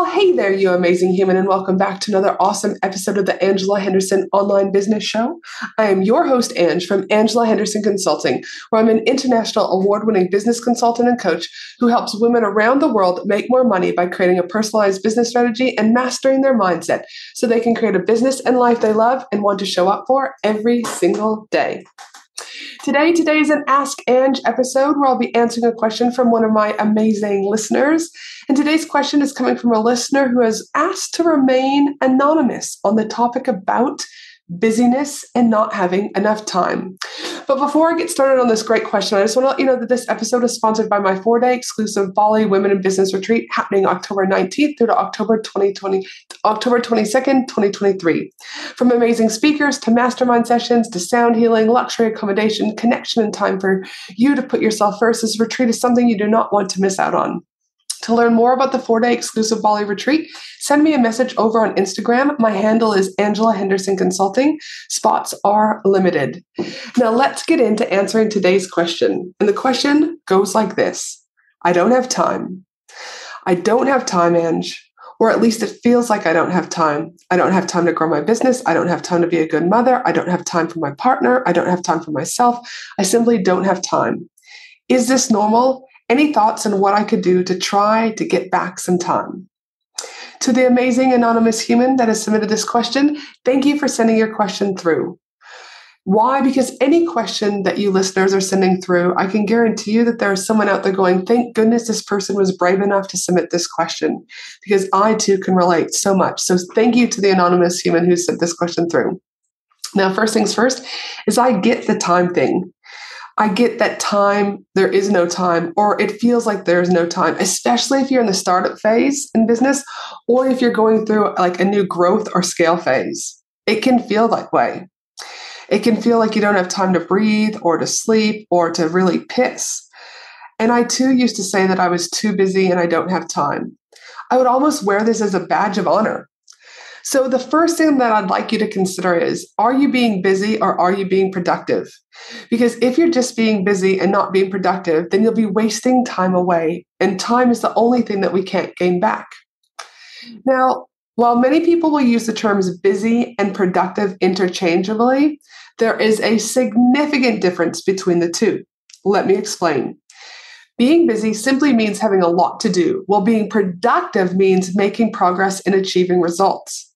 Well, hey there, you amazing human, and welcome back to another awesome episode of the Angela Henderson Online Business Show. I am your host, Ange, from Angela Henderson Consulting, where I'm an international award winning business consultant and coach who helps women around the world make more money by creating a personalized business strategy and mastering their mindset so they can create a business and life they love and want to show up for every single day. Today, today is an Ask Ange episode where I'll be answering a question from one of my amazing listeners. And today's question is coming from a listener who has asked to remain anonymous on the topic about busyness and not having enough time. But before I get started on this great question, I just want to let you know that this episode is sponsored by my four day exclusive Bali Women in Business Retreat happening October 19th through to October 2020, October 22nd, 2023. From amazing speakers to mastermind sessions to sound healing, luxury accommodation, connection, and time for you to put yourself first, this retreat is something you do not want to miss out on. To learn more about the four day exclusive Bali retreat, send me a message over on Instagram. My handle is Angela Henderson Consulting. Spots are limited. Now, let's get into answering today's question. And the question goes like this I don't have time. I don't have time, Ange. Or at least it feels like I don't have time. I don't have time to grow my business. I don't have time to be a good mother. I don't have time for my partner. I don't have time for myself. I simply don't have time. Is this normal? Any thoughts on what I could do to try to get back some time? To the amazing anonymous human that has submitted this question, thank you for sending your question through. Why? Because any question that you listeners are sending through, I can guarantee you that there is someone out there going, Thank goodness this person was brave enough to submit this question, because I too can relate so much. So thank you to the anonymous human who sent this question through. Now, first things first is I get the time thing. I get that time, there is no time, or it feels like there's no time, especially if you're in the startup phase in business or if you're going through like a new growth or scale phase. It can feel that way. It can feel like you don't have time to breathe or to sleep or to really piss. And I too used to say that I was too busy and I don't have time. I would almost wear this as a badge of honor. So, the first thing that I'd like you to consider is are you being busy or are you being productive? Because if you're just being busy and not being productive, then you'll be wasting time away. And time is the only thing that we can't gain back. Now, while many people will use the terms busy and productive interchangeably, there is a significant difference between the two. Let me explain. Being busy simply means having a lot to do, while being productive means making progress and achieving results.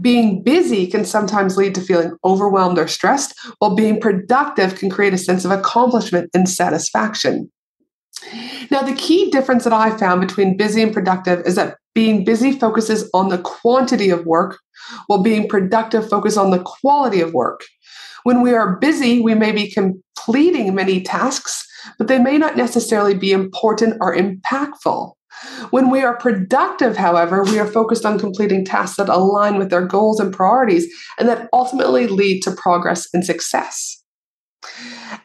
Being busy can sometimes lead to feeling overwhelmed or stressed, while being productive can create a sense of accomplishment and satisfaction. Now, the key difference that I found between busy and productive is that being busy focuses on the quantity of work, while being productive focuses on the quality of work. When we are busy, we may be completing many tasks, but they may not necessarily be important or impactful. When we are productive, however, we are focused on completing tasks that align with our goals and priorities and that ultimately lead to progress and success.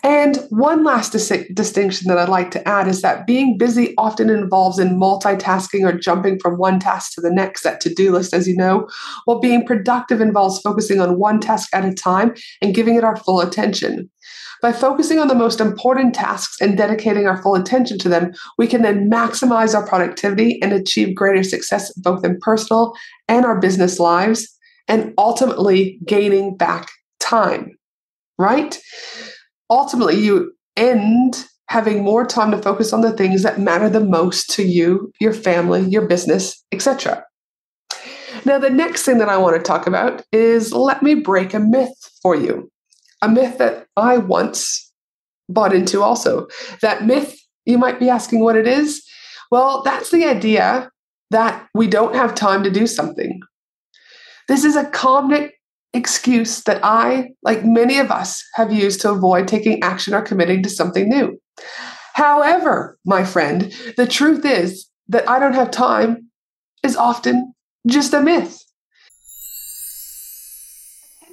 And one last dis- distinction that I'd like to add is that being busy often involves in multitasking or jumping from one task to the next, that to do list, as you know, while being productive involves focusing on one task at a time and giving it our full attention. By focusing on the most important tasks and dedicating our full attention to them, we can then maximize our productivity and achieve greater success both in personal and our business lives, and ultimately gaining back time, right? Ultimately, you end having more time to focus on the things that matter the most to you, your family, your business, etc. Now, the next thing that I want to talk about is let me break a myth for you. A myth that I once bought into also. That myth, you might be asking what it is. Well, that's the idea that we don't have time to do something. This is a common excuse that I, like many of us, have used to avoid taking action or committing to something new. However, my friend, the truth is that I don't have time is often just a myth.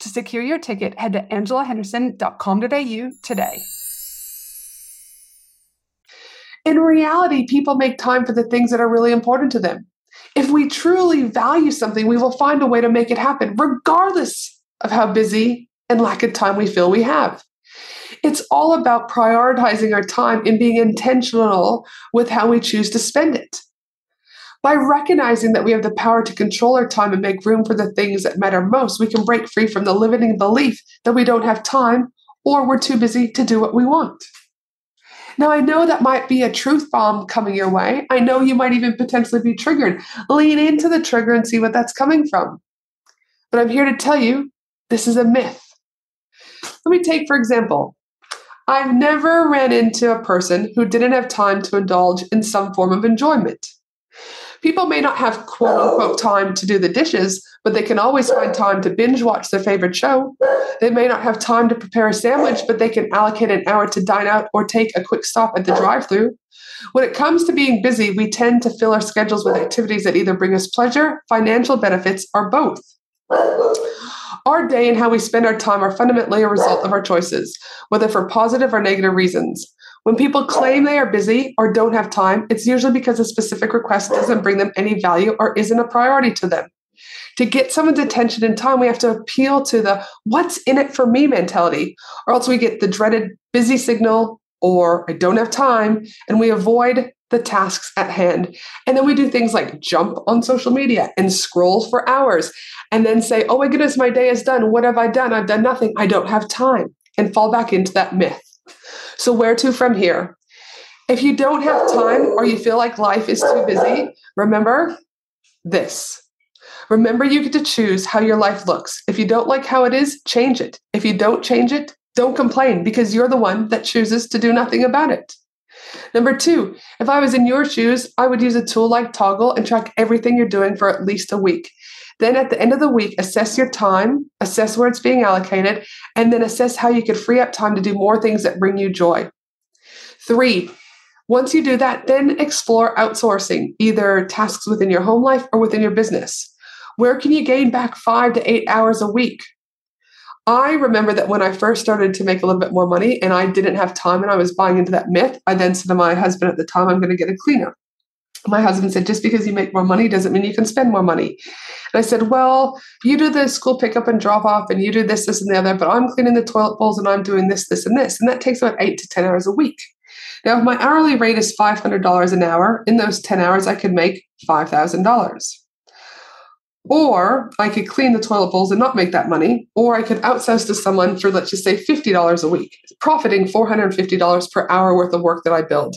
To secure your ticket, head to angelahenderson.com.au today. In reality, people make time for the things that are really important to them. If we truly value something, we will find a way to make it happen, regardless of how busy and lack of time we feel we have. It's all about prioritizing our time and being intentional with how we choose to spend it. By recognizing that we have the power to control our time and make room for the things that matter most, we can break free from the limiting belief that we don't have time or we're too busy to do what we want. Now, I know that might be a truth bomb coming your way. I know you might even potentially be triggered. Lean into the trigger and see what that's coming from. But I'm here to tell you this is a myth. Let me take, for example, I've never ran into a person who didn't have time to indulge in some form of enjoyment. People may not have quote unquote oh. time to do the dishes, but they can always find time to binge watch their favorite show. They may not have time to prepare a sandwich, but they can allocate an hour to dine out or take a quick stop at the drive through. When it comes to being busy, we tend to fill our schedules with activities that either bring us pleasure, financial benefits, or both. Our day and how we spend our time are fundamentally a result of our choices, whether for positive or negative reasons. When people claim they are busy or don't have time, it's usually because a specific request doesn't bring them any value or isn't a priority to them. To get someone's attention and time, we have to appeal to the what's in it for me mentality, or else we get the dreaded busy signal or I don't have time, and we avoid the tasks at hand. And then we do things like jump on social media and scroll for hours and then say, oh my goodness, my day is done. What have I done? I've done nothing. I don't have time. And fall back into that myth. So, where to from here? If you don't have time or you feel like life is too busy, remember this. Remember, you get to choose how your life looks. If you don't like how it is, change it. If you don't change it, don't complain because you're the one that chooses to do nothing about it. Number two, if I was in your shoes, I would use a tool like Toggl and track everything you're doing for at least a week. Then at the end of the week, assess your time, assess where it's being allocated, and then assess how you could free up time to do more things that bring you joy. Three, once you do that, then explore outsourcing, either tasks within your home life or within your business. Where can you gain back five to eight hours a week? I remember that when I first started to make a little bit more money and I didn't have time and I was buying into that myth, I then said to my husband at the time, I'm going to get a cleaner my husband said, just because you make more money doesn't mean you can spend more money. And I said, well, you do the school pickup and drop off, and you do this, this, and the other, but I'm cleaning the toilet bowls and I'm doing this, this, and this. And that takes about eight to 10 hours a week. Now, if my hourly rate is $500 an hour, in those 10 hours, I could make $5,000. Or I could clean the toilet bowls and not make that money, or I could outsource to someone for, let's just say, $50 a week, profiting $450 per hour worth of work that I build.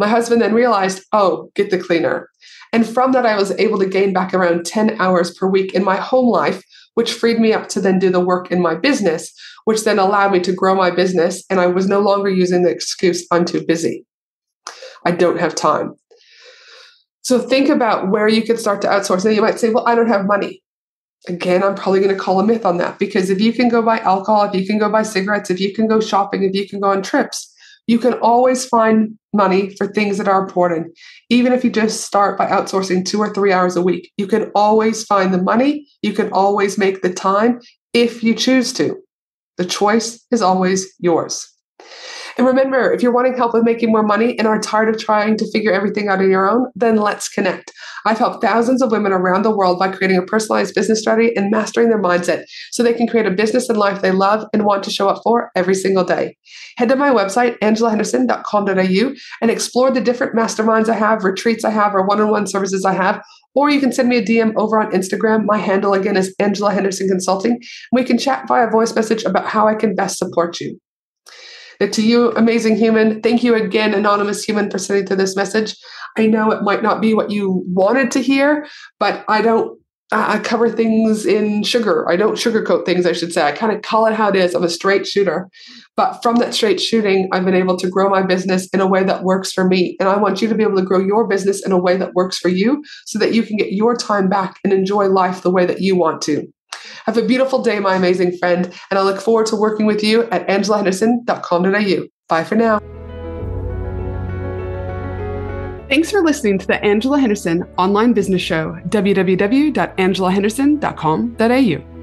My husband then realized, oh, get the cleaner. And from that, I was able to gain back around 10 hours per week in my home life, which freed me up to then do the work in my business, which then allowed me to grow my business. And I was no longer using the excuse, I'm too busy. I don't have time. So think about where you could start to outsource. And you might say, well, I don't have money. Again, I'm probably going to call a myth on that because if you can go buy alcohol, if you can go buy cigarettes, if you can go shopping, if you can go on trips, you can always find money for things that are important. Even if you just start by outsourcing two or three hours a week, you can always find the money. You can always make the time if you choose to. The choice is always yours. And remember, if you're wanting help with making more money and are tired of trying to figure everything out on your own, then let's connect. I've helped thousands of women around the world by creating a personalized business strategy and mastering their mindset so they can create a business and life they love and want to show up for every single day. Head to my website, angelahenderson.com.au, and explore the different masterminds I have, retreats I have, or one on one services I have. Or you can send me a DM over on Instagram. My handle again is Angela Henderson Consulting. We can chat via voice message about how I can best support you to you, amazing human, thank you again, anonymous human, for sending through this message. I know it might not be what you wanted to hear, but I don't I cover things in sugar. I don't sugarcoat things, I should say. I kind of call it how it is. I'm a straight shooter. But from that straight shooting, I've been able to grow my business in a way that works for me. And I want you to be able to grow your business in a way that works for you so that you can get your time back and enjoy life the way that you want to. Have a beautiful day, my amazing friend, and I look forward to working with you at angelahenderson.com.au. Bye for now. Thanks for listening to the Angela Henderson online business show, www.angelahenderson.com.au.